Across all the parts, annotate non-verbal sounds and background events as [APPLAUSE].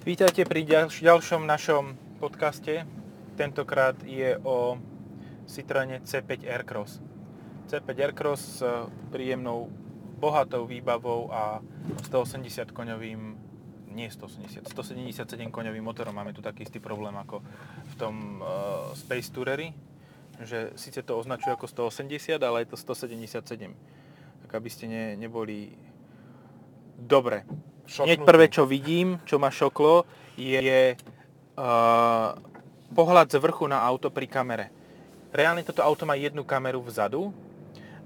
Vítajte pri ďalš- ďalšom našom podcaste. Tentokrát je o Citroene C5 Aircross. C5 Aircross s príjemnou, bohatou výbavou a 180 koňovým, nie 180, 177 koňovým motorom. Máme tu taký istý problém ako v tom uh, Space Tourery, že síce to označuje ako 180, ale je to 177. Tak aby ste ne, neboli... Dobre, Hneď prvé, čo vidím, čo ma šoklo, je, je uh, pohľad z vrchu na auto pri kamere. Reálne toto auto má jednu kameru vzadu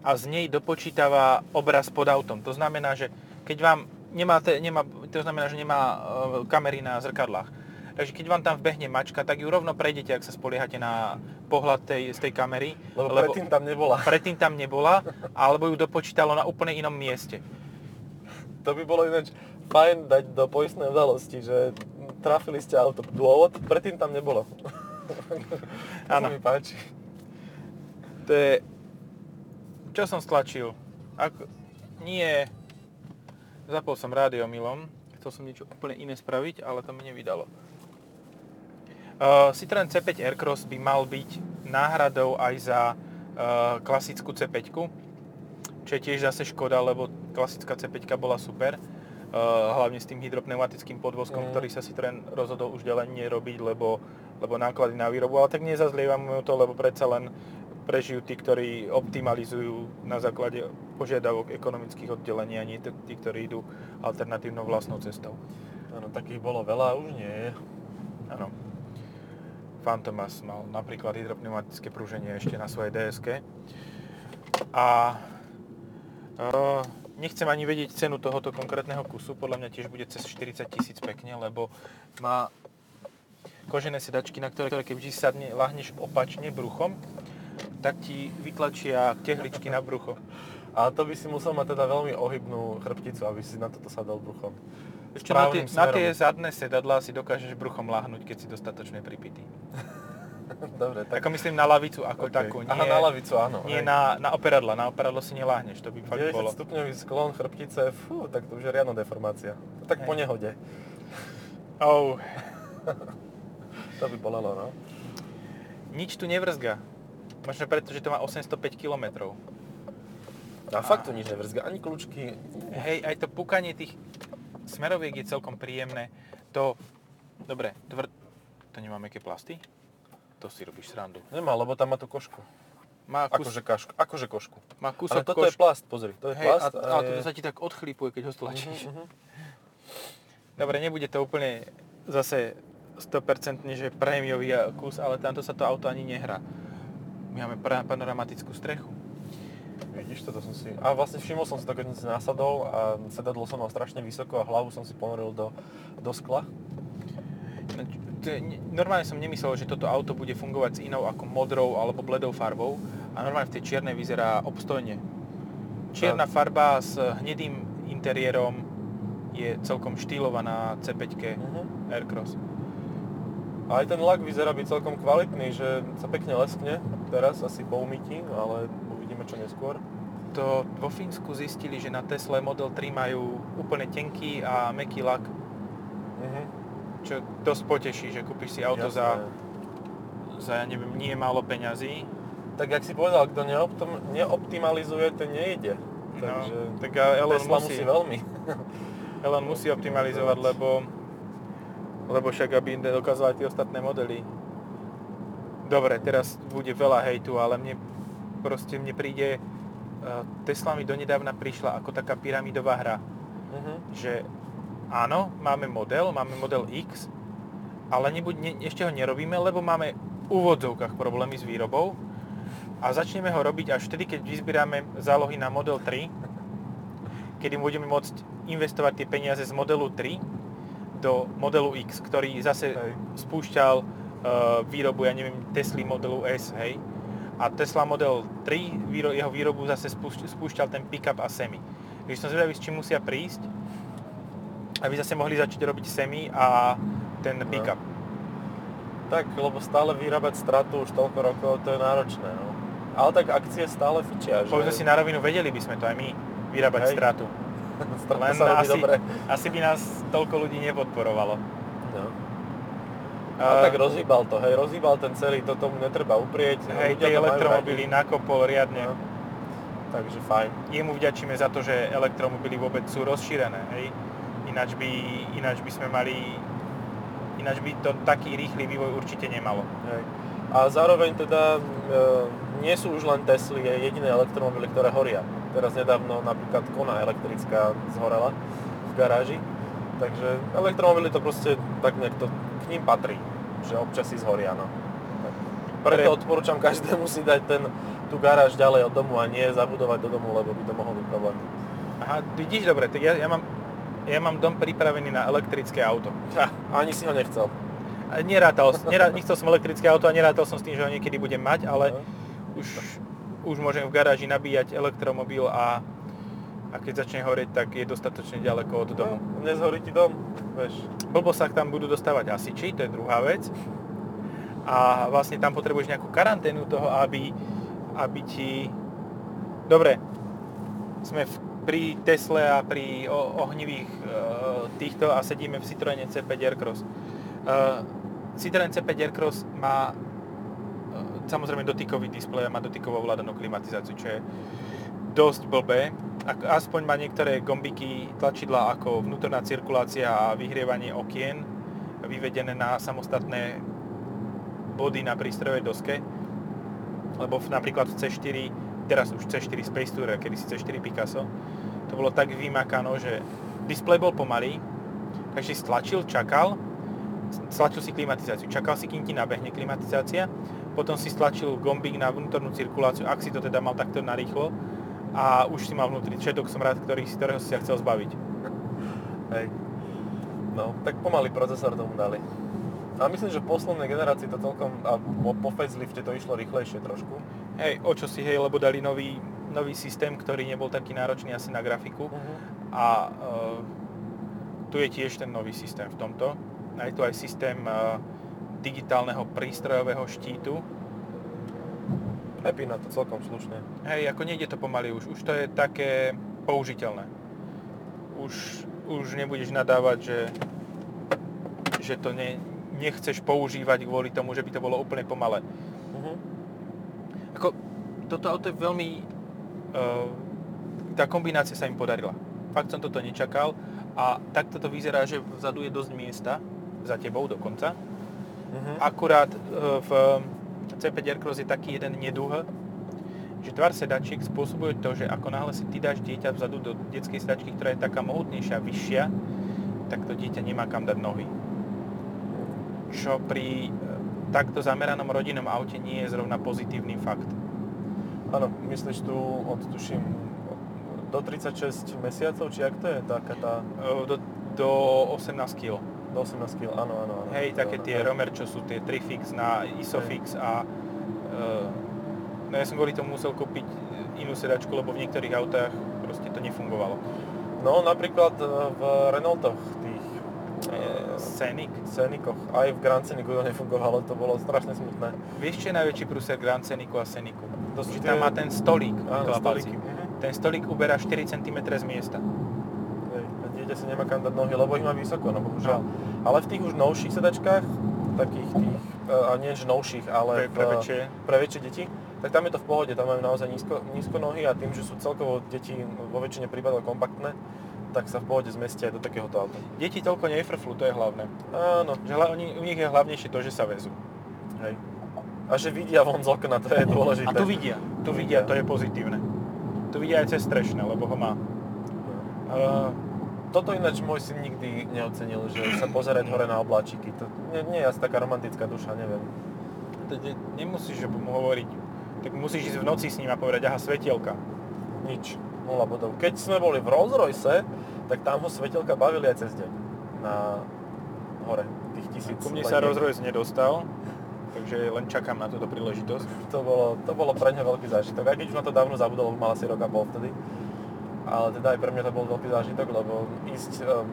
a z nej dopočítava obraz pod autom. To znamená, že keď vám nemáte, nemá, to znamená, že nemá uh, kamery na zrkadlách. Takže keď vám tam vbehne mačka, tak ju rovno prejdete, ak sa spoliehate na pohľad tej, z tej kamery. Lebo, lebo predtým tam nebola. [LAUGHS] Predtým tam nebola, alebo ju dopočítalo na úplne inom mieste. To by bolo ináč fajn dať do poistnej udalosti, že trafili ste auto. Dôvod? Predtým tam nebolo. [LAUGHS] Áno. mi páči. To je... Čo som stlačil? Ako... Nie... Zapol som rádio milom. Chcel som niečo úplne iné spraviť, ale to mi nevydalo. Uh, Citroen C5 Aircross by mal byť náhradou aj za uh, klasickú C5, čo je tiež zase škoda, lebo klasická C5 bola super hlavne s tým hydropneumatickým podvozkom, mm. ktorý sa Citroen rozhodol už ďalej nerobiť, lebo, lebo náklady na výrobu, ale tak nezazlievam to, lebo predsa len prežijú tí, ktorí optimalizujú na základe požiadavok ekonomických oddelení a nie tí, ktorí idú alternatívnou vlastnou cestou. Áno, takých bolo veľa, už nie. Áno. Fantomas mal napríklad hydropneumatické prúženie ešte na svojej DSK. A uh, Nechcem ani vedieť cenu tohoto konkrétneho kusu, podľa mňa tiež bude cez 40 tisíc pekne, lebo má kožené sedačky, na ktoré, keď si sadne, lahneš opačne bruchom, tak ti vytlačia tehličky na brucho. A to by si musel mať teda veľmi ohybnú chrbticu, aby si na toto sadol bruchom. Ešte na tie, na tie zadné sedadlá si dokážeš bruchom lahnúť, keď si dostatočne pripitý. [LAUGHS] [LAUGHS] Dobre, tak... Ako myslím na lavicu ako okay. takú. Nie, Aha, na lavicu, áno. Nie na, na operadla. Na operadlo si neláhneš, to by fakt 90 bolo. stupňový sklon chrbtice, fú, tak to už je riadna deformácia. Tak hej. po nehode. Oh. [LAUGHS] to by bolelo, no. Nič tu nevrzga. Možno preto, že to má 805 km. A, a fakt tu nič nevrzga, ani kľúčky. Hej, aj to pukanie tých smeroviek je celkom príjemné. To, dobre, tvr... To nemá meké plasty? To si robíš srandu. Nemá, lebo tam má tú košku. Má kus... Akože, kašku, akože košku. Má kúsok Ale toto koš... je plast, pozri. To je Hej, plast. A, a, je... toto sa ti tak odchlípuje, keď ho stlačíš. Uh-huh, uh-huh. Dobre, nebude to úplne zase 100% že prémiový kus, ale tamto sa to auto ani nehrá. My máme panoramatickú strechu. Vidíš, toto som si... A vlastne všimol som si to, keď som si nasadol a sedadlo som mal strašne vysoko a hlavu som si ponoril do, do skla normálne som nemyslel, že toto auto bude fungovať s inou ako modrou alebo bledou farbou a normálne v tej čiernej vyzerá obstojne. Čierna farba s hnedým interiérom je celkom štýlovaná C5 uh-huh. Aircross. A aj ten lak vyzerá byť celkom kvalitný, že sa pekne leskne teraz asi po umytí, ale uvidíme čo neskôr. To vo Fínsku zistili, že na Tesla Model 3 majú úplne tenký a meký lak. Čo dosť poteší, že kúpiš si auto za, za, ja neviem, nie málo peňazí. Tak jak si povedal, kto neoptim, neoptimalizuje, ten nejde. No, Takže no, tak Elon Tesla musí, musí veľmi. [LAUGHS] Elon musí optimalizovať, lebo, lebo však aby dokázal aj tie ostatné modely. Dobre, teraz bude veľa hejtu, ale mne proste mne príde, uh, Tesla mi donedávna prišla ako taká pyramidová hra. Uh-huh. Že áno, máme model, máme model X, ale nebuď, ne, ešte ho nerobíme, lebo máme v úvodzovkách problémy s výrobou a začneme ho robiť až vtedy, keď vyzbierame zálohy na model 3, kedy budeme môcť investovať tie peniaze z modelu 3 do modelu X, ktorý zase hej. spúšťal uh, výrobu, ja neviem, Tesla modelu S, hej. A Tesla Model 3, výro, jeho výrobu zase spúšťal ten pickup a semi. Takže som zvedavý, s čím musia prísť, aby zase mohli začať robiť semi a ten no. pick-up. No. Tak, lebo stále vyrábať stratu už toľko rokov, to je náročné. No. Ale tak akcie stále fičia. Že... Povedzme si na rovinu, vedeli by sme to aj my, vyrábať Hej. stratu. [LAUGHS] Len sa asi, dobre. asi by nás toľko ľudí nepodporovalo. No. A, tak rozhýbal to, hej, rozhýbal ten celý, to tomu netreba uprieť. Hej, tie elektromobily nakopol riadne. No. Takže fajn. Jemu vďačíme za to, že elektromobily vôbec sú rozšírené, hej. Ináč by, ináč by sme mali, ináč by to taký rýchly vývoj určite nemalo. Hej. A zároveň teda e, nie sú už len Tesly jediné elektromobily, ktoré horia. Teraz nedávno napríklad Kona elektrická zhorela v garáži. Takže elektromobily to proste tak nejak to k ním patrí, že občas si zhoria. No. Preto odporúčam každému si dať ten, tú garáž ďalej od domu a nie zabudovať do domu, lebo by to mohol byť problém. Aha, vidíš dobre, tak ja, ja, mám, ja mám dom pripravený na elektrické auto. Ha, ani si ho nechcel. Nerátal, nerá, nechcel som elektrické auto a nerátal som s tým, že ho niekedy budem mať, ale no. už, už môžem v garáži nabíjať elektromobil a a keď začne horeť, tak je dostatočne ďaleko od domu. No, nezhorí ti dom, vieš. Blbo sa tam budú dostávať asiči, to je druhá vec. A vlastne tam potrebuješ nejakú karanténu toho, aby, aby ti... Dobre, sme v, pri Tesle a pri ohnivých e, týchto a sedíme v Citroen C5 Aircross. E, Citroen C5 Aircross má e, samozrejme dotykový displej a má dotykovú ovládanú klimatizáciu, čo je dosť blbé. Aspoň má niektoré gombiky, tlačidla ako vnútorná cirkulácia a vyhrievanie okien vyvedené na samostatné body na prístrojovej doske. Lebo napríklad v C4, teraz už C4 Space Tourer, kedy si C4 Picasso, to bolo tak vymakano, že displej bol pomalý, takže stlačil, čakal, stlačil si klimatizáciu, čakal si, kým ti nabehne klimatizácia, potom si stlačil gombík na vnútornú cirkuláciu, ak si to teda mal takto narýchlo, a už si mal vnútri četok som rád, ktorý, ktorého si sa chcel zbaviť. Hej. No, tak pomalý procesor tomu dali. A myslím, že v poslednej generácii to celkom, a po, po facelifte to išlo rýchlejšie trošku. Hej, o čo si hej, lebo dali nový, nový systém, ktorý nebol taký náročný asi na grafiku. Uh-huh. A uh, tu je tiež ten nový systém v tomto. A je tu aj systém uh, digitálneho prístrojového štítu, Happy na to celkom slušne. Hej, ako nejde to pomaly už, už to je také použiteľné. Už, už nebudeš nadávať, že, že to ne, nechceš používať kvôli tomu, že by to bolo úplne pomalé. Uh-huh. Ako, toto auto je veľmi... Uh, tá kombinácia sa im podarila. Fakt som toto nečakal a takto to vyzerá, že vzadu je dosť miesta, za tebou dokonca. Uh-huh. Akurát uh, v C5 Aircross je taký jeden neduh, že tvar sedačiek spôsobuje to, že ako náhle si ty dáš dieťa vzadu do detskej sedačky, ktorá je taká mohutnejšia, vyššia, tak to dieťa nemá kam dať nohy. Čo pri e, takto zameranom rodinnom aute nie je zrovna pozitívny fakt. Áno, myslíš tu od, tuším, do 36 mesiacov, či ak to je taká tá... E, do, do 18 kg do 18 kg, áno, áno, áno. Hej, také tie hej. Romer, čo sú tie Trifix na Isofix hej. a uh, no ja som kvôli tomu musel kúpiť inú sedačku, lebo v niektorých autách proste to nefungovalo. No napríklad e, v Renaultoch Scenic. Scenicoch, aj v Grand Scenicu to nefungovalo, to bolo strašne smutné. Vieš, čo je najväčší prúser Grand Scenicu a Scenicu? To že tam má ten stolík. Áno, stolíky. Ten stolík uberá 4 cm z miesta dieťa si nemá kam dať nohy, lebo ich má vysoko, no bohužiaľ. Ale v tých už novších sedačkách, takých tých, e, a nie novších, ale pre, pre, väčšie. pre väčšie deti, tak tam je to v pohode, tam majú naozaj nízko, nízko nohy a tým, že sú celkovo deti vo väčšine prípadov kompaktné, tak sa v pohode zmestia aj do takéhoto auta. Deti toľko nefrflú, to je hlavné. Áno. Že hla, oni, u nich je hlavnejšie to, že sa vezú. Hej. A že vidia von z okna, to je dôležité. A tu vidia, tu vidia, to je pozitívne. Tu vidia aj cez strešné, lebo ho má. Uh, toto ináč môj syn nikdy neocenil, že sa pozerať hore na obláčiky. To nie, nie je asi taká romantická duša, neviem. To ne, nemusíš mu hovoriť. Tak musíš ísť v noci s ním a povedať, aha, svetielka. Nič. 0 bodov. Keď sme boli v Rolls Royce, tak tam ho svetelka bavili aj cez deň. Na hore, tých tisíc. Ku mne sa Rolls Royce nedostal, takže len čakám na túto príležitosť. To bolo, to bolo pre ňa veľký zážitok. Aj keď už na to dávno zabudol, mal asi rok a pol vtedy ale teda aj pre mňa to bol veľký zážitok, lebo ísť um,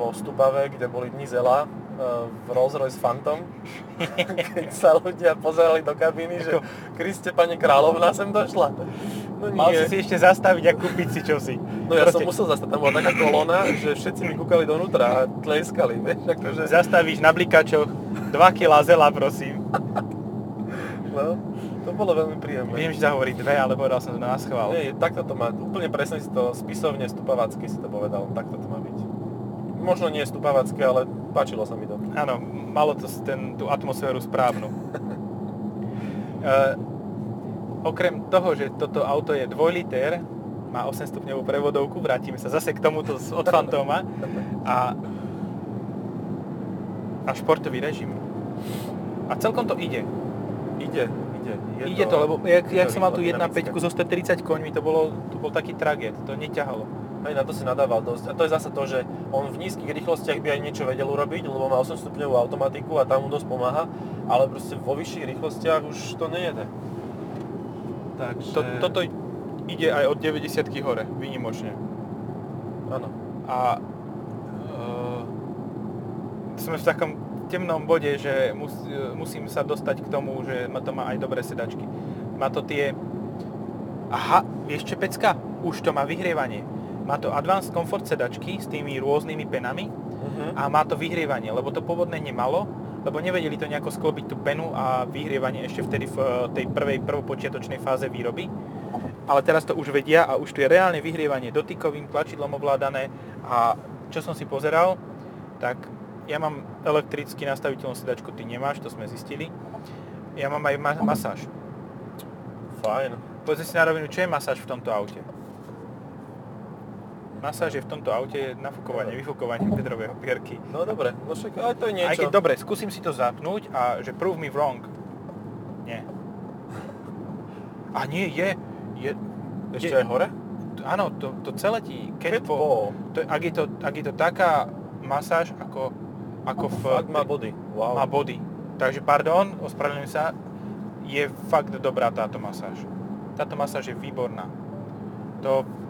po Stupave, kde boli dni zela, uh, v Rolls Royce Phantom, [LAUGHS] keď sa ľudia pozerali do kabíny, že Kriste, pani kráľovna sem došla. No Mal nie. si si ešte zastaviť a kúpiť si čosi. No ja som musel zastať, tam bola taká kolóna, že všetci mi kúkali donútra a tleskali, vieš, akože... Zastavíš na blikačoch 2 kg zela, prosím. No, to bolo veľmi príjemné. Viem, že sa hovorí dve, ale povedal som to na schvál. Nie, takto to má, úplne presne si to spisovne, stupavacky si to povedal, takto to má byť. Možno nie stupavacké, ale páčilo sa mi to. Áno, malo to ten, tú atmosféru správnu. uh, [LAUGHS] okrem toho, že toto auto je 2 liter, má 8 stupňovú prevodovku, vrátime sa zase k tomuto od Fantoma a, a športový režim. A celkom to ide. Ide, ide. Je ide to, lebo jak, jak to som mal tu rýchlo, 1.5 dynamické. zo 130 koňmi, to, bolo, to bol taký traget, to neťahalo. Aj na to si nadával dosť. A to je zase to, že on v nízkych rýchlostiach by aj niečo vedel urobiť, lebo má 8 stupňovú automatiku a tam mu dosť pomáha, ale proste vo vyšších rýchlostiach už to nejede. Takže... To, toto ide aj od 90 hore, výnimočne. Áno. A uh, sme v takom temnom bode, že mus, e, musím sa dostať k tomu, že ma to má aj dobré sedačky. Má to tie... Aha, vieš čo pecka? Už to má vyhrievanie. Má to Advanced Comfort sedačky s tými rôznymi penami Uh-huh. a má to vyhrievanie, lebo to pôvodne nemalo, lebo nevedeli to nejako sklobiť tú penu a vyhrievanie ešte vtedy v eh, tej prvej prvopočiatočnej fáze výroby. Ale teraz to už vedia a už tu je reálne vyhrievanie dotykovým tlačidlom ovládané a čo som si pozeral, tak ja mám elektricky nastaviteľnú sedačku, ty nemáš, to sme zistili. Ja mám aj ma- masáž. Fajn. Pozri si na rovinu, čo je masáž v tomto aute? Masáž je v tomto aute nafúkovanie, vyfúkovanie bedrovej opierky. No dobre, no však aj to je niečo. Aj keď dobre, skúsim si to zapnúť a že prove me wrong. Nie. A nie, je. je Ešte je, aj hore? Áno, to, to celé ti, Cat po, to, ak, je to, ak je to taká masáž, ako, ako v... Fakt má body. Wow. Má body. Takže pardon, ospravedlňujem sa, je fakt dobrá táto masáž. Táto masáž je výborná. To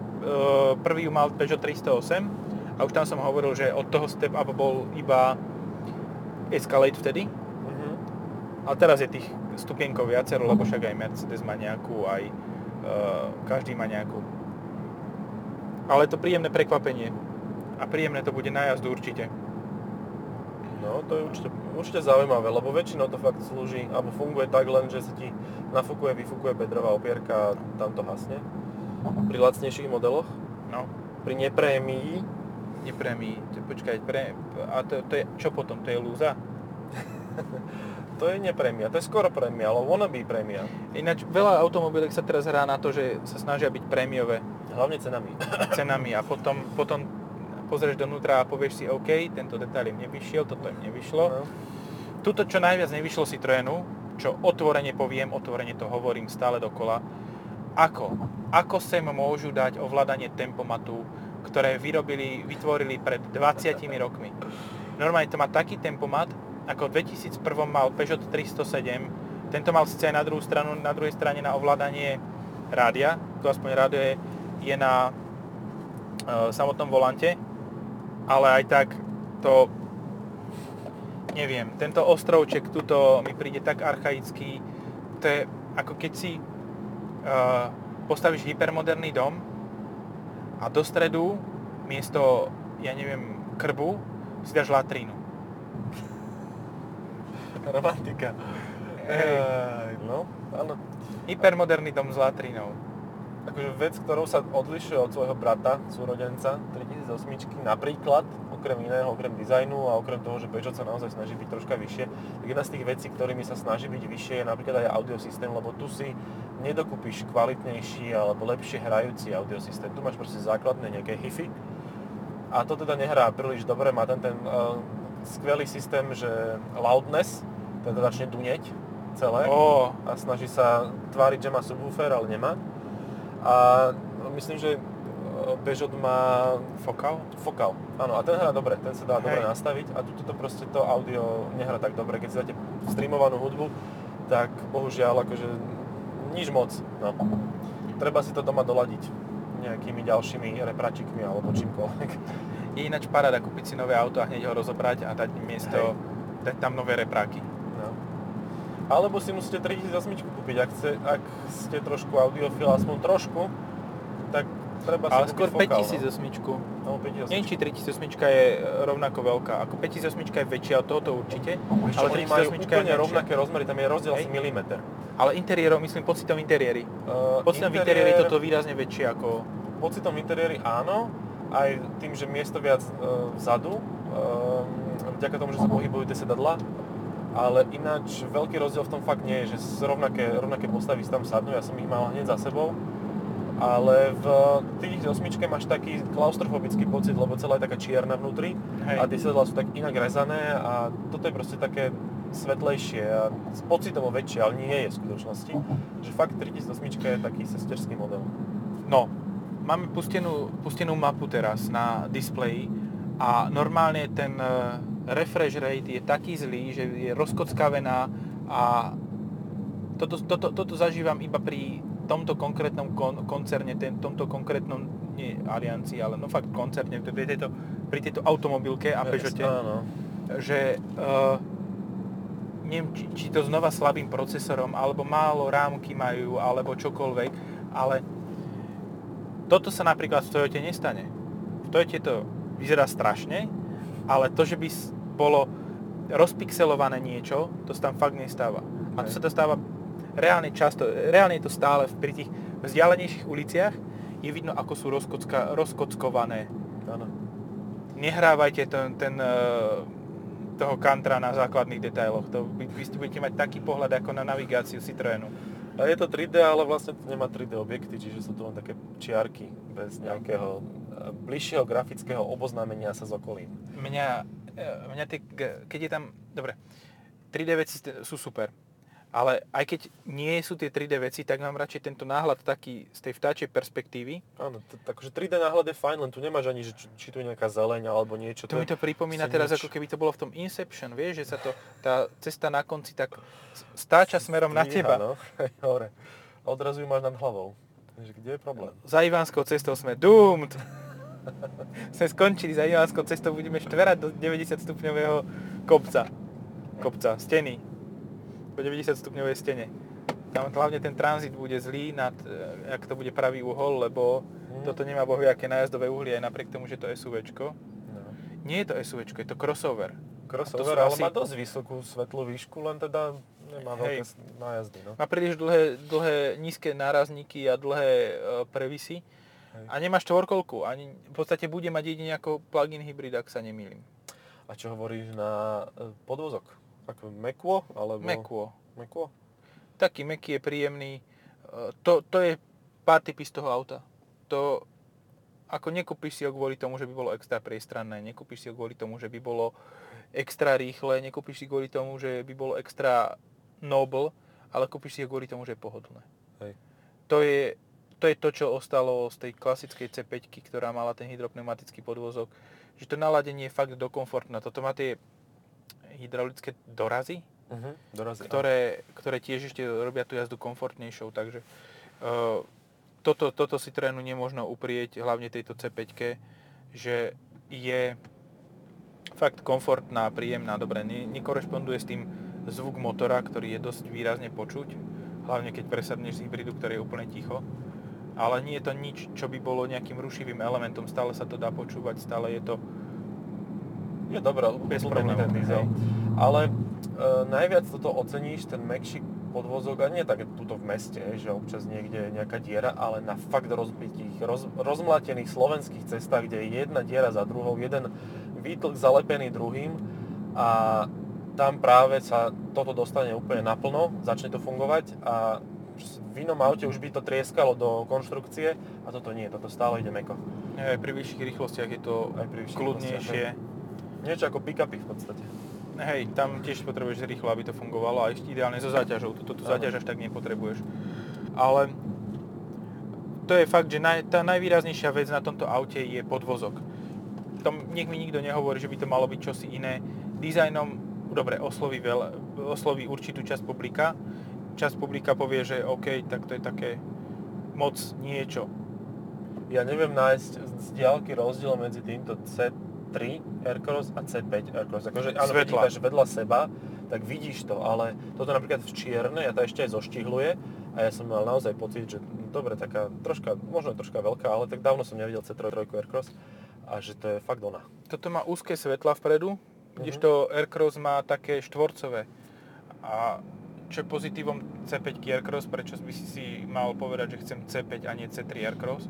prvý ju mal Peugeot 308 a už tam som hovoril, že od toho step up bol iba Escalade vtedy, Mhm. ale teraz je tých stupienkov viacero, lebo však aj Mercedes má nejakú, aj e, každý má nejakú. Ale to príjemné prekvapenie. A príjemné to bude na jazdu určite. No, to je určite, určite zaujímavé, lebo väčšinou to fakt slúži, alebo funguje tak len, že sa ti nafúkuje, vyfúkuje bedrová opierka a tam to hasne. Pri lacnejších modeloch, No, pri neprémii, neprémii. Počkaj, pre, a to, to je, čo potom? To je lúza? [LAUGHS] to je neprémia, to je skoro prémia, ale wannabe prémia. Ináč veľa automobiliek sa teraz hrá na to, že sa snažia byť prémiové Hlavne cenami. [COUGHS] cenami a potom, potom pozrieš donútra a povieš si, OK, tento detail im nevyšiel, toto im nevyšlo. No. Tuto, čo najviac nevyšlo Citroenu, čo otvorene poviem, otvorene to hovorím stále dokola, ako, ako sem môžu dať ovládanie tempomatu, ktoré vyrobili, vytvorili pred 20 rokmi. Normálne to má taký tempomat, ako v 2001 mal Peugeot 307, tento mal síce aj na druhú stranu, na druhej strane na ovládanie rádia, to aspoň rádio je, je na e, samotnom volante, ale aj tak to neviem, tento ostrovček tuto mi príde tak archaický, to je ako keď si postavíš hypermoderný dom a do stredu miesto, ja neviem, krbu si dáš latrínu. [LAUGHS] Romantika. Hej. Ej, no, áno. Hypermoderný dom s latrínou. Akože vec, ktorou sa odlišuje od svojho brata, súrodenca 3008, napríklad, okrem iného, okrem dizajnu a okrem toho, že Peugeot sa naozaj snaží byť troška vyššie, tak jedna z tých vecí, ktorými sa snaží byť vyššie, je napríklad aj audiosystém, lebo tu si nedokúpiš kvalitnejší alebo lepšie hrajúci audiosystém. Tu máš proste základné nejaké hi a to teda nehrá príliš dobre, má ten, ten uh, skvelý systém, že loudness, teda začne dunieť celé Ó, a snaží sa tváriť, že má subwoofer, ale nemá. A myslím, že Peugeot má fokal? fokal. Áno, a ten hrá dobre, ten sa dá Hej. dobre nastaviť a tuto to proste to audio nehrá tak dobre. Keď si dáte streamovanú hudbu, tak bohužiaľ akože nič moc. No. Treba si to doma doladiť nejakými ďalšími repračikmi alebo čímkoľvek. Je ináč paráda kúpiť si nové auto a hneď ho rozobrať a dať miesto, Hej. dať tam nové repráky. No. Alebo si musíte 3008 kúpiť, ak, chce, ak ste trošku audiofil, aspoň trošku, treba Ale skôr fokál, 5008. No, no 5008. Neviem, či 3008 je rovnako veľká. Ako 5008 je väčšia od tohoto určite, Ešte ale oni majú 3008 je úplne rovnaké rozmery, tam je rozdiel asi Hej. milimeter. Ale interiérom, myslím pocitom interiéri. Uh, Pocitom interiéri je toto výrazne väčšie ako... Pocitom interiéri áno, aj tým, že miesto viac uh, vzadu, uh, vďaka tomu, že sa pohybujú tie sedadla, ale ináč veľký rozdiel v tom fakt nie je, že rovnaké, rovnaké postavy si tam sadnú, ja som ich mal hneď za sebou, ale v tých osmičke máš taký klaustrofobický pocit, lebo celá je taká čierna vnútri Hej. a tie sedadlá sú tak inak rezané a toto je proste také svetlejšie a pocitovo väčšie, ale nie je v skutočnosti. Že fakt 3008 je taký sesterský model. No, máme pustenú, pustenú mapu teraz na displeji a normálne ten e, refresh rate je taký zlý, že je rozkockavená a toto, toto, toto zažívam iba pri tomto konkrétnom kon, koncerne, ten, tomto konkrétnom, nie aliancii, ale no fakt koncerne, pri tejto, pri tejto automobilke a Peugeote, Áno. že uh, neviem, či, či to znova slabým procesorom, alebo málo rámky majú, alebo čokoľvek, ale toto sa napríklad v Toyote nestane. V Toyote to vyzerá strašne, ale to, že by bolo rozpixelované niečo, to sa tam fakt nestáva. A to sa to stáva reálne často, reálne je to stále pri tých vzdialenejších uliciach, je vidno, ako sú rozkocka, rozkockované Áno. nehrávajte ten, ten eh, toho kantra na základných detailoch. To vy, vy budete mať taký pohľad ako na navigáciu Citroenu. A je to 3D, ale vlastne to nemá 3D objekty, čiže sú to len také čiarky bez nejakého e, bližšieho grafického oboznámenia sa s okolím. Mňa, eh, mňa tie, keď je tam, dobre, 3D veci sú super, ale aj keď nie sú tie 3D veci, tak mám radšej tento náhľad taký z tej vtáčej perspektívy. Áno, takže 3D náhľad je fajn, len tu nemáš ani, že či, tu je nejaká zeleň alebo niečo. To mi to pripomína teraz, ako keby to bolo v tom Inception, vieš, že sa to, tá cesta na konci tak stáča smerom na teba. No, [LAUGHS] hore. A odrazu ju máš nad hlavou. Kde je problém? Za Ivánskou cestou sme doomed. [LAUGHS] sme skončili za Ivánskou cestou, budeme štverať do 90 stupňového kopca. Kopca, steny. Po 90 stupňovej stene. Tam hlavne ten tranzit bude zlý, nad, e, ak to bude pravý uhol, lebo Hmm. toto nemá bohviaké nájazdové uhlie, aj napriek tomu, že to je SUVčko. No. Nie je to SUVčko, je to crossover. Crossover, ale asi- má dosť vysokú svetlú výšku, len teda nemá veľké Hej. s- nájazdy. No. Má príliš dlhé, dlhé nízke nárazníky a dlhé e, previsy. Hej. A nemá štvorkolku. Ani, v podstate bude mať jedine ako plug-in hybrid, ak sa nemýlim. A čo hovoríš na e, podvozok? Ako Mekuo? Alebo... Mekuo. Mekuo? Taký meký je príjemný. E, To, to je pár typy z toho auta. To, ako nekúpiš si ho kvôli tomu, že by bolo extra priestranné, nekúpiš si ho kvôli tomu, že by bolo extra rýchle, nekúpiš si kvôli tomu, že by bolo extra noble, ale kúpiš si ho kvôli tomu, že je pohodlné. Hej. To je, to je to, čo ostalo z tej klasickej C5, ktorá mala ten hydropneumatický podvozok, že to naladenie je fakt dokomfortné. Toto má tie hydraulické dorazy, Uh-huh. Dorazí. ktoré, ktoré tiež ešte robia tú jazdu komfortnejšou, takže uh, toto, toto Citroenu nemôžno uprieť, hlavne tejto C5, že je fakt komfortná, príjemná, dobre, ne, nekorešponduje s tým zvuk motora, ktorý je dosť výrazne počuť, hlavne keď presadneš z hybridu, ktorý je úplne ticho. Ale nie je to nič, čo by bolo nejakým rušivým elementom, stále sa to dá počúvať, stále je to Je dobré, Bez utlmený problémov, ten diesel. hej. Ale e, najviac toto oceníš, ten mekší podvozok, a nie tak tuto v meste, že občas niekde je nejaká diera, ale na fakt rozbitých, roz, rozmlatených slovenských cestách, kde je jedna diera za druhou, jeden výtlk zalepený druhým a tam práve sa toto dostane úplne naplno, začne to fungovať a v inom aute už by to trieskalo do konštrukcie a toto nie, toto stále ide meko. aj pri vyšších rýchlostiach je to Aj pri kľudnejšie. Niečo ako pick-upy v podstate. Hej, tam tiež potrebuješ rýchlo, aby to fungovalo a ešte ideálne so záťažou. Tú Áno. záťaž až tak nepotrebuješ. Ale to je fakt, že naj, tá najvýraznejšia vec na tomto aute je podvozok. Tom, nech mi nikto nehovorí, že by to malo byť čosi iné. Dizajnom, dobre, osloví, veľa, osloví určitú časť publika. Časť publika povie, že OK, tak to je také moc niečo. Ja neviem nájsť z diaľky rozdiel medzi týmto C3 Aircross a C5 Aircross. Akože áno, keď Svetla. dáš vedľa seba, tak vidíš to, ale toto napríklad v čierne, ja to ešte aj zoštihluje a ja som mal naozaj pocit, že no, dobre, taká troška, možno troška veľká, ale tak dávno som nevidel C3 Aircross a že to je fakt ona. Toto má úzke svetla vpredu, kdežto Aircross má také štvorcové. A čo je pozitívom C5 Aircross, prečo by si si mal povedať, že chcem C5 a nie C3 Aircross,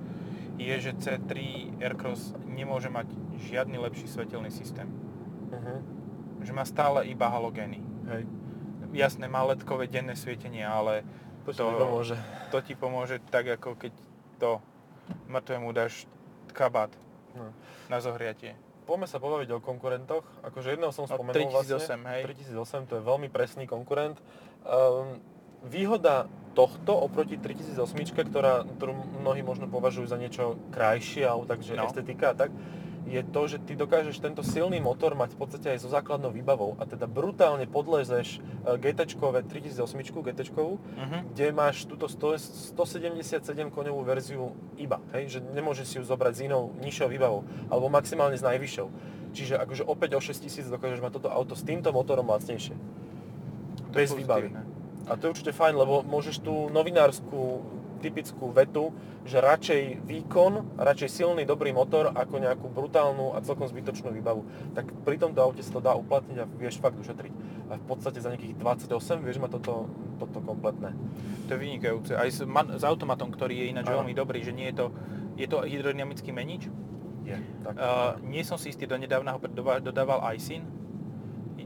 je, že C3 Aircross nemôže mať žiadny lepší svetelný systém. Uh-huh. Že má stále iba halogény. Hej. Jasné, má ledkové denné svietenie, ale To, pomôže. to ti pomôže tak, ako keď to mŕtvemu dáš kabát No. na zohriatie. Poďme sa pobaviť o konkurentoch. Akože jedného som spomenul 3008, vlastne. hej. 3008, to je veľmi presný konkurent. Um, výhoda tohto oproti 3008, ktorá, ktorú mnohí možno považujú za niečo krajšie, alebo takže No. estetika a tak, je to, že ty dokážeš tento silný motor mať v podstate aj so základnou výbavou a teda brutálne podlezeš e, GT-čkové 3008 GT-čkovú, Mhm. kde máš túto 100, 177 koňovú verziu iba, hej? že nemôžeš si ju zobrať s inou nižšou výbavou, alebo maximálne s najvyššou. Čiže akože opäť o 6000 dokážeš mať toto auto s týmto motorom lacnejšie. To je Bez výbavy. A to je určite fajn, lebo môžeš tú novinárskú typickú vetu, že radšej výkon, radšej silný dobrý motor ako nejakú brutálnu a celkom zbytočnú výbavu. Tak pri tomto aute sa to dá uplatniť a vieš fakt ušetriť. A v podstate za nejakých 28 vieš mať toto, toto kompletné. To je vynikajúce. Aj s, man, s automatom, ktorý je ináč veľmi dobrý, že nie je to, je to hydrodynamický menič. Je. Tak, Uh, nie som si istý, do nedávna ho dodával, dodával iSyn.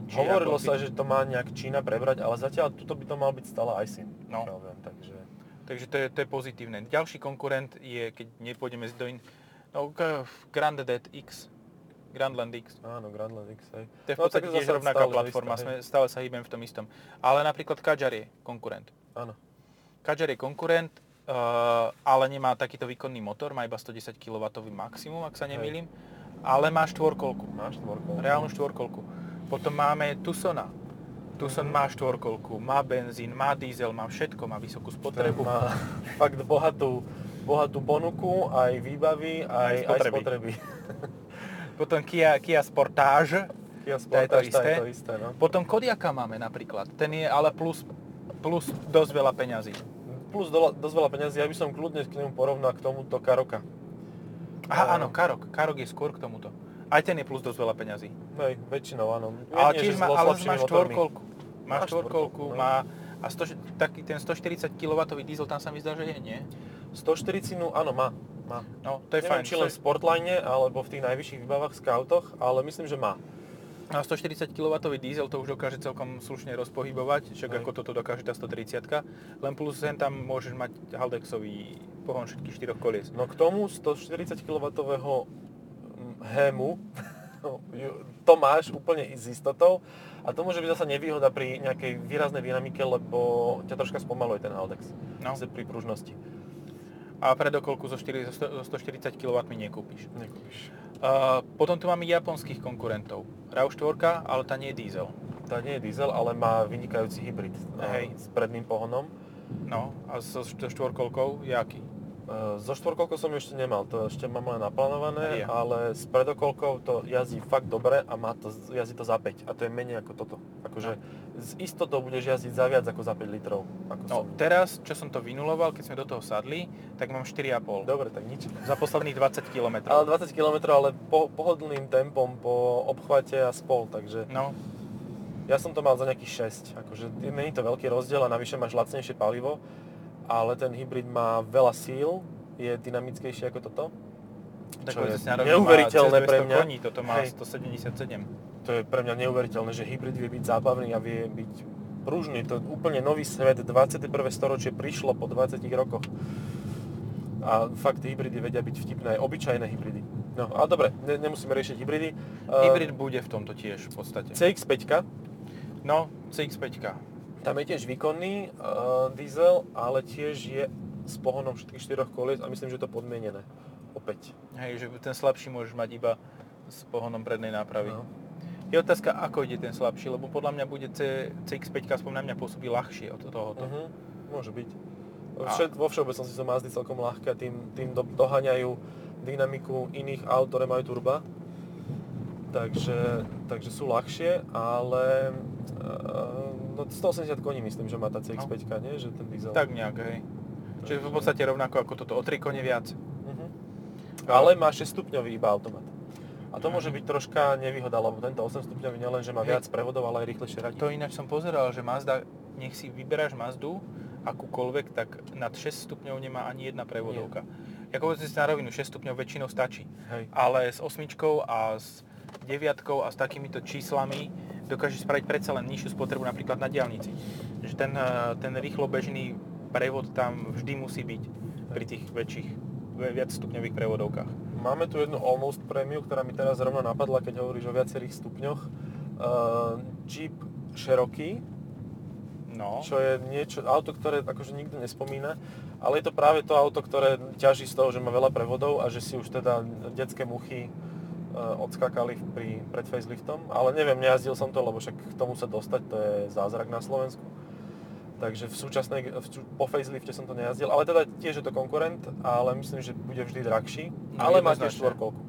Či Hovorilo ako- sa, že to má nejak Čína prebrať, ale zatiaľ tuto by to mal byť stále iSyn. No. pokiaľ viem, takže... Takže to je, to je pozitívne. Ďalší konkurent je, keď nepôjdeme do in... No, Grande Dead X. Grandland X. Áno, Grandland X, hej. To je v No, podstate tak tiež zase rovnaká platforma, isté, sme, hej. stále sa hýbem v tom istom. Ale napríklad Kadjar je konkurent. Áno. Kadjar je konkurent, uh, ale nemá takýto výkonný motor, má iba 110 kW maximum, ak sa Hej. nemýlim, ale má štvorkolku. Máš štvorku. reálnu štvorkolku. Potom máme Tucsona. Tucson má štvorkolku, má benzín, má diesel, má všetko, má vysokú spotrebu. Má fakt bohatú, bohatú ponuku, aj výbavy, aj, aj spotreby. spotreby. [LAUGHS] Potom Kia, Kia Sportage. Kia To je to Sportage, tá isté. je to isté, no. Potom Kodiaka máme napríklad. Ten je ale plus, plus dosť veľa peňazí. Plus dola, dosť veľa peniazí, ja by som kľudne k nemu porovnal k tomuto Karoka. Aha, áno, Karok. Karok je skôr k tomuto. Aj ten je plus dosť veľa peňazí. Hej, väčšinou áno. Ale tiež má, ale slabšími má motormi. štvorkolku. Má štvorkolku, no. má a 100, taký ten 140 kW diesel tam sa mi zdá, že je, nie? 140, no áno, má. má. No, to je Neviem, fajn. či len v Sportline, alebo v tých najvyšších výbavách, scoutoch, ale myslím, že má. A 140 kW diesel to už dokáže celkom slušne rozpohybovať, však Hej. ako toto dokáže tá 130 len plus sem tam môžeš mať Haldexový pohon všetkých štyroch kolies. No k tomu 140 kW hému [LAUGHS] to máš úplne s istotou a to môže byť zasa nevýhoda pri nejakej výraznej dynamike, lebo ťa troška spomaluje ten Haldex No. Zase pri pružnosti. A predokolku zo, 4, zo 140 kW nekúpiš. Nekúpiš. Uh, potom tu máme japonských konkurentov. RAV4, ale tá nie je diesel. Tá nie je diesel, ale má vynikajúci hybrid Hej. s predným pohonom. No, a so, so štvorkolkou je aký? E, So štvorkolkou som ešte nemal, to ešte mám len naplánované, Ja. ale s predokolkou to jazdí fakt dobre a má to, jazdí to za 5 a to je menej ako toto. Akože s istotou budeš jazdiť za viac ako za 5 litrov. Ako No, som... teraz, čo som to vynuloval, keď sme do toho sadli, tak mám 4,5. Dobre, tak nič. Za posledných 20 km. Ale 20 km, ale po, pohodlným tempom, po obchvate a spol, takže No, ja som to mal za nejakých 6. Akože není to veľký rozdiel a navyše máš lacnejšie palivo, ale ten hybrid má veľa síl, je dynamickejší ako toto. tak Čo je neuveriteľné pre 200 mňa. Koní, toto má Hej. 177. To je pre mňa neuveriteľné, že hybrid vie byť zábavný a vie byť pružný. To je úplne nový svet, 21. storočie prišlo po 20 rokoch. A fakt hybridy vedia byť vtipné, aj obyčajné hybridy. No, ale dobre, ne, nemusíme riešiť hybridy. Hybrid bude v tomto tiež v podstate. CX-5, No, CX-5. Tam je tiež výkonný uh, diesel, ale tiež je s pohonom všetkých štyroch kolies a myslím, že to podmienené. Opäť. Hej, že ten slabší môžeš mať iba s pohonom prednej nápravy. No. Je otázka, ako ide ten slabší, lebo podľa mňa bude C, CX-5 aspoň na mňa pôsobí ľahšie od tohoto. Uh-huh. Môže byť. Všet, vo všeobecnosti sú Mazdy celkom ľahké tým, tým do, doháňajú dynamiku iných aut, ktoré majú turba. takže, takže sú ľahšie, ale uh, no 180 koní myslím, že má tá CX-5, no. nie? Že ten diesel. Tak nejak, hej. Čiže v podstate rovnako ako toto, o 3 kone viac. Uh-huh. Ale má 6 stupňový iba automat. A to môže byť troška nevýhoda, lebo tento 8 stupňový nielen, že má viac prevodov, ale aj rýchlejšie radí. To ináč som pozeral, že Mazda, nech si vyberáš Mazdu, akúkoľvek, tak nad 6 stupňov nemá ani jedna prevodovka. Nie. Ako si na rovinu, 6 stupňov väčšinou stačí. Hej. Ale s osmičkou a s deviatkou a s takýmito číslami dokáže spraviť predsa len nižšiu spotrebu napríklad na diálnici. Že ten, eh, ten rýchlo bežný prevod tam vždy musí byť pri tých väčších, viac stupňových prevodovkách. Máme tu jednu Almost Premium, ktorá mi teraz zrovna napadla, keď hovoríš o viacerých stupňoch. Uh, Jeep Cherokee, no. čo je niečo, auto, ktoré akože nikto nespomína, ale je to práve to auto, ktoré ťaží z toho, že má veľa prevodov a že si už teda detské muchy odskakali pri, pred faceliftom, ale neviem, nejazdil som to, lebo však k tomu sa dostať, to je zázrak na Slovensku. Takže v súčasnej, v, po facelifte som to nejazdil, ale teda tiež je to konkurent, ale myslím, že bude vždy drahší, no, ale má tiež štvorkolku.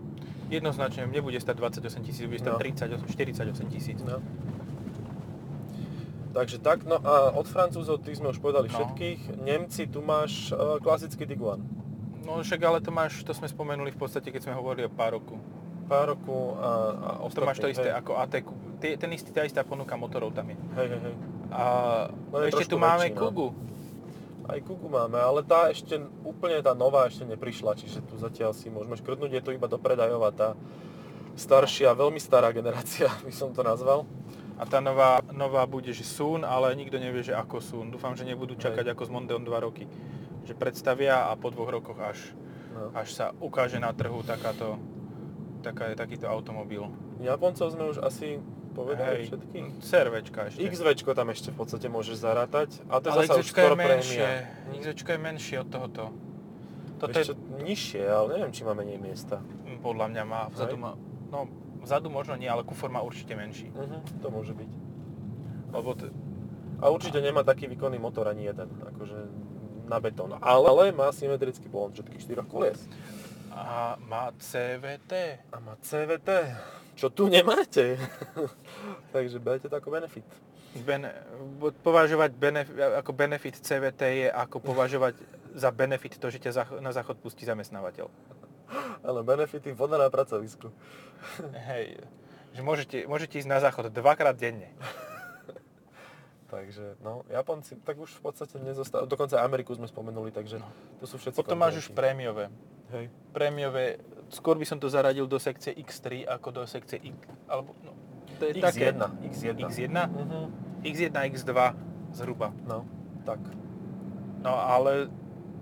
Jednoznačne, nebude stať 28 tisíc, bude stať no. 38, 48 tisíc. No. Takže tak, no a od Francúzov, tých sme už povedali no. všetkých. Nemci, tu máš uh, klasický Tiguan. No však ale to máš, to sme spomenuli v podstate, keď sme hovorili o pár roku. Pár roku a, a ostatní, To máš to isté hej. ako ATQ. Ten istý, tá istá ponuka motorov tam je. Hej, hej, hej. A no ešte tu máme väčší, no. Kugu. Aj Kugu máme, ale tá ešte úplne tá nová ešte neprišla, čiže tu zatiaľ si môžeme škrtnúť, je to iba dopredajová tá staršia, veľmi stará generácia, [LAUGHS] by som to nazval. A tá nová, nová bude, že Sun, ale nikto nevie, že ako Sun. Dúfam, že nebudú čakať Hej. ako z Mondeon 2 roky. Že predstavia a po dvoch rokoch až, no. až sa ukáže na trhu takáto, taká, takýto automobil. Japoncov sme už asi povedali Hej, všetkých? CRVčka ešte. XVčko tam ešte v podstate môžeš zarátať. A to je ale zasa už skoro je menšie. prémia. XVčko je menšie od tohoto. Toto je... nižšie, ale neviem, či má menej miesta. Mm, Podľa mňa má. Vzadu má, no vzadu možno nie, ale kufor má určite menší. Uh-huh, to môže byť. Lebo t- A určite nemá taký výkonný motor ani jeden, akože na betón. Ale, má symetrický pohon všetkých štyroch kolies. A má CVT. A má CVT čo tu nemáte. [LAUGHS] Takže berte to ako benefit. Ben, považovať benef, ako benefit CVT je ako považovať za benefit to, že ťa na záchod pustí zamestnávateľ. [LAUGHS] Ale benefity voda na pracovisku. [LAUGHS] Hej, že môžete, môžete ísť na záchod dvakrát denne. Takže, no, Japonci, tak už v podstate nezostávajú, dokonca Ameriku sme spomenuli, takže no. to sú všetci Potom máš už prémiové. Hej. Prémiové, skôr by som to zaradil do sekcie X3 ako do sekcie X, alebo, no, to je X1, také, X1. X1? Uh-huh. X1, X2 zhruba. No, tak. No, ale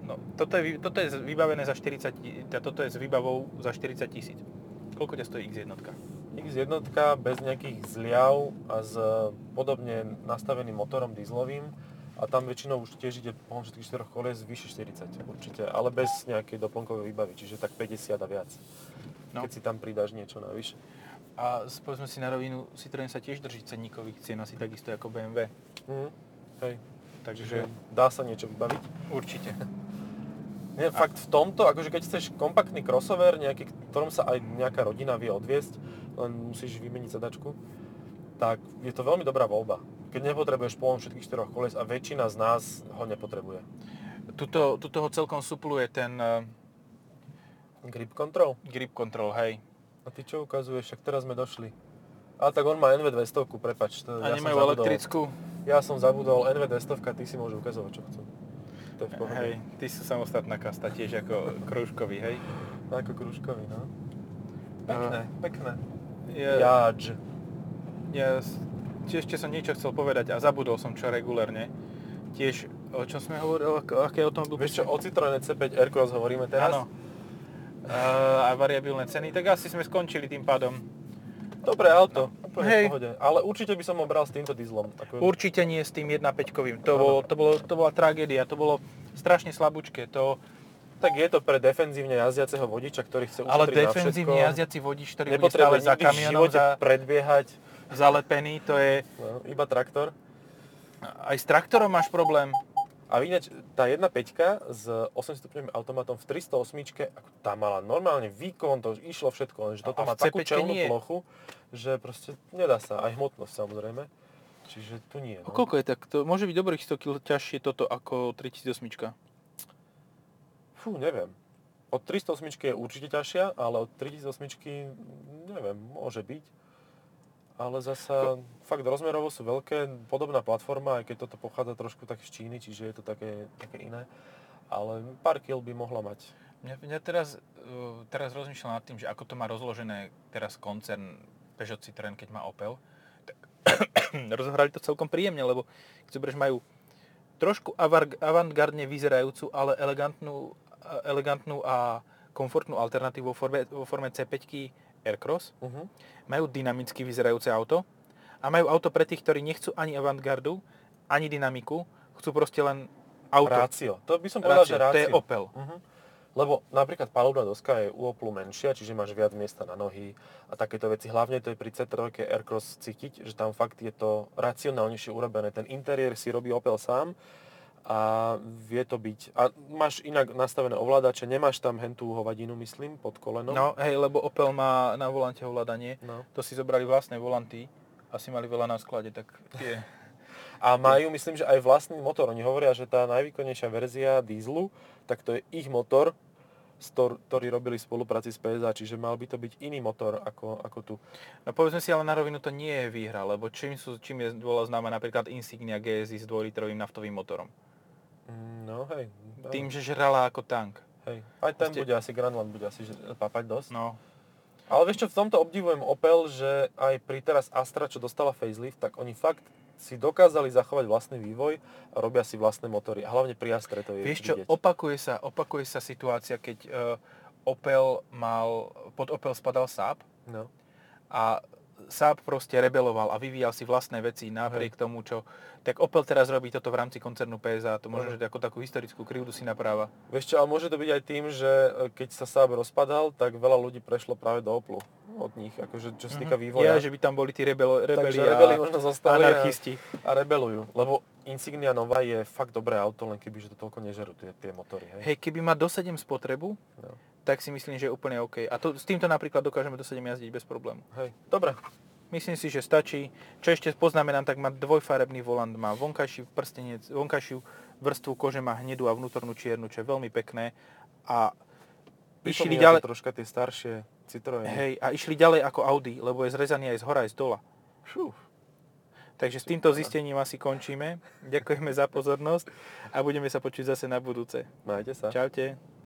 no, toto, je, toto je vybavené za 40, toto je s výbavou za 40 tisíc. Koľko ťa stojí X1? X1 bez nejakých zliav a s podobne nastaveným motorom dieselovým a tam väčšinou už tiež ide pohon všetkých 4 kolies vyše 40 určite, ale bez nejakej doplnkovej výbavy, čiže tak 50 a viac, no. keď si tam pridáš niečo navyše. A povedzme si na rovinu, Citroën sa tiež drží cenníkových cien asi takisto ako BMW. Mm, hej. Takže dá sa niečo vybaviť? Určite. [LAUGHS] Nie, fakt v tomto, akože keď chceš kompaktný crossover, nejaký, ktorom sa aj nejaká rodina vie odviesť, len musíš vymeniť sedačku, tak je to veľmi dobrá voľba. Keď nepotrebuješ pohon všetkých štyroch koles a väčšina z nás ho nepotrebuje. Tuto, tuto ho celkom supluje ten... Uh, grip control? Grip control, hej. A ty čo ukazuješ? Však teraz sme došli. A tak on má NV200, prepač. To, a ja nemajú elektrickú? Ja som zabudol NV200, ty si môžu ukazovať, čo chcú to je v pohode. Hej, ty sú samostatná kasta, tiež ako krúžkový, hej? Ako krúžkový, no. Pekné, uh, pekné. Ja, Jadž. Ja ešte som niečo chcel povedať a zabudol som čo regulérne. Tiež, o čom sme hovorili, aké automobil? Vieš čo, o Citroene C5 Aircross hovoríme teraz? Áno. Uh, a variabilné ceny, tak asi sme skončili tým pádom. Dobré auto, no. úplne Hej. v pohode. Ale určite by som ho bral s týmto dieslom. Ako... Určite nie s tým 1.5 to, bolo, to, bolo, to bola tragédia, to bolo strašne slabúčke. To, tak je to pre defenzívne jazdiaceho vodiča, ktorý chce ušetriť Ale defenzívne jazdiaci vodič, ktorý bude stále za kamionom, za, predbiehať. Zalepený, to je... No, iba traktor. Aj s traktorom máš problém. A ináč, tá 1.5 s 8 stupňovým automatom v 308, ako tá mala normálne výkon, to išlo všetko, lenže toto má takú C5 čelnú nie. plochu, že proste nedá sa, aj hmotnosť samozrejme. Čiže tu nie. No. koľko je tak? To môže byť dobrých 100 kg ťažšie toto ako 3008. Fú, neviem. Od 308 je určite ťažšia, ale od 3008 neviem, môže byť. Ale zasa fakt rozmerovo sú veľké, podobná platforma, aj keď toto pochádza trošku tak z Číny, čiže je to také, také iné. Ale pár kil by mohla mať. Mňa, mňa teraz, uh, teraz rozmýšľam nad tým, že ako to má rozložené teraz koncern Peugeot Citroën, keď má Opel. Tak [COUGHS] rozohrali to celkom príjemne, lebo keď si berieš, majú trošku avantgardne vyzerajúcu, ale elegantnú, a- elegantnú a komfortnú alternatívu vo forme, vo forme C5 Aircross. Uh-huh. Majú dynamicky vyzerajúce auto a majú auto pre tých, ktorí nechcú ani avantgardu, ani dynamiku, chcú proste len auto. Rácio. To by som povedal, Rácio, že rácio. to je Opel. Uh-huh. Lebo napríklad palubná doska je u Oplu menšia, čiže máš viac miesta na nohy a takéto veci. Hlavne to je pri C3 Aircross cítiť, že tam fakt je to racionálnejšie urobené. Ten interiér si robí Opel sám a vie to byť. A máš inak nastavené ovládače, nemáš tam hentú hovadinu, myslím, pod kolenom. No hej, lebo Opel má na volante ovládanie. No. To si zobrali vlastné volanty. Asi mali veľa na sklade, tak tie... [LAUGHS] A majú, myslím, že aj vlastný motor. Oni hovoria, že tá najvýkonnejšia verzia dízlu, tak to je ich motor, ktorý robili v spolupráci s PSA, čiže mal by to byť iný motor ako, ako tu. No povedzme si ale na rovinu, to nie je výhra, lebo čím, sú, čím je bola známa napríklad Insignia GSI s 2-litrovým naftovým motorom. Mm, No hej. No, Tým, že žrala ako tank. hej. Aj ten Proste- bude asi, Grandland bude asi papať dosť. No, Ale vieš čo, v tomto obdivujem Opel, že aj pri teraz Astra, čo dostala facelift, tak oni fakt si dokázali zachovať vlastný vývoj a robia si vlastné motory. A hlavne pri Astre to je vieš čo, vidieť. opakuje sa, opakuje sa situácia, keď uh, Opel mal, pod Opel spadal Saab No. a Saab proste rebeloval a vyvíjal si vlastné veci napriek tomu, čo... Tak Opel teraz robí toto v rámci koncernu PSA, to Mhm. že ako takú historickú krivdu si napráva. Vieš čo, ale môže to byť aj tým, že e, keď sa Saab rozpadal, tak veľa ľudí prešlo práve do Oplu od nich, akože čo sa týka vývoja. Ja, že by tam boli tí rebel, rebeli Takže a rebeli možno zostali a, anarchisti. a rebelujú. Lebo Insignia Nova je fakt dobré auto, len keby že to toľko nežerú tie, tie motory. Hej? Hej, keby má do 7 spotrebu, No. tak si myslím, že je úplne OK. A to, s týmto napríklad dokážeme do 7 jazdiť bez problému. Hej. Dobre. Myslím si, že stačí. Čo ešte poznamenám, tak má dvojfarebný volant, má vonkajší prstenec, vonkajšiu vrstvu kože má hnedú a vnútornú čiernu, čo je veľmi pekné. A išli ďalej, troška tie staršie Citroeny. hej, a išli ďalej ako Audi, lebo je zrezaný aj z hora, aj z dola. Fú. Takže s týmto zistením asi končíme. Ďakujeme za pozornosť a budeme sa počuť zase na budúce. Majte sa. Čaute.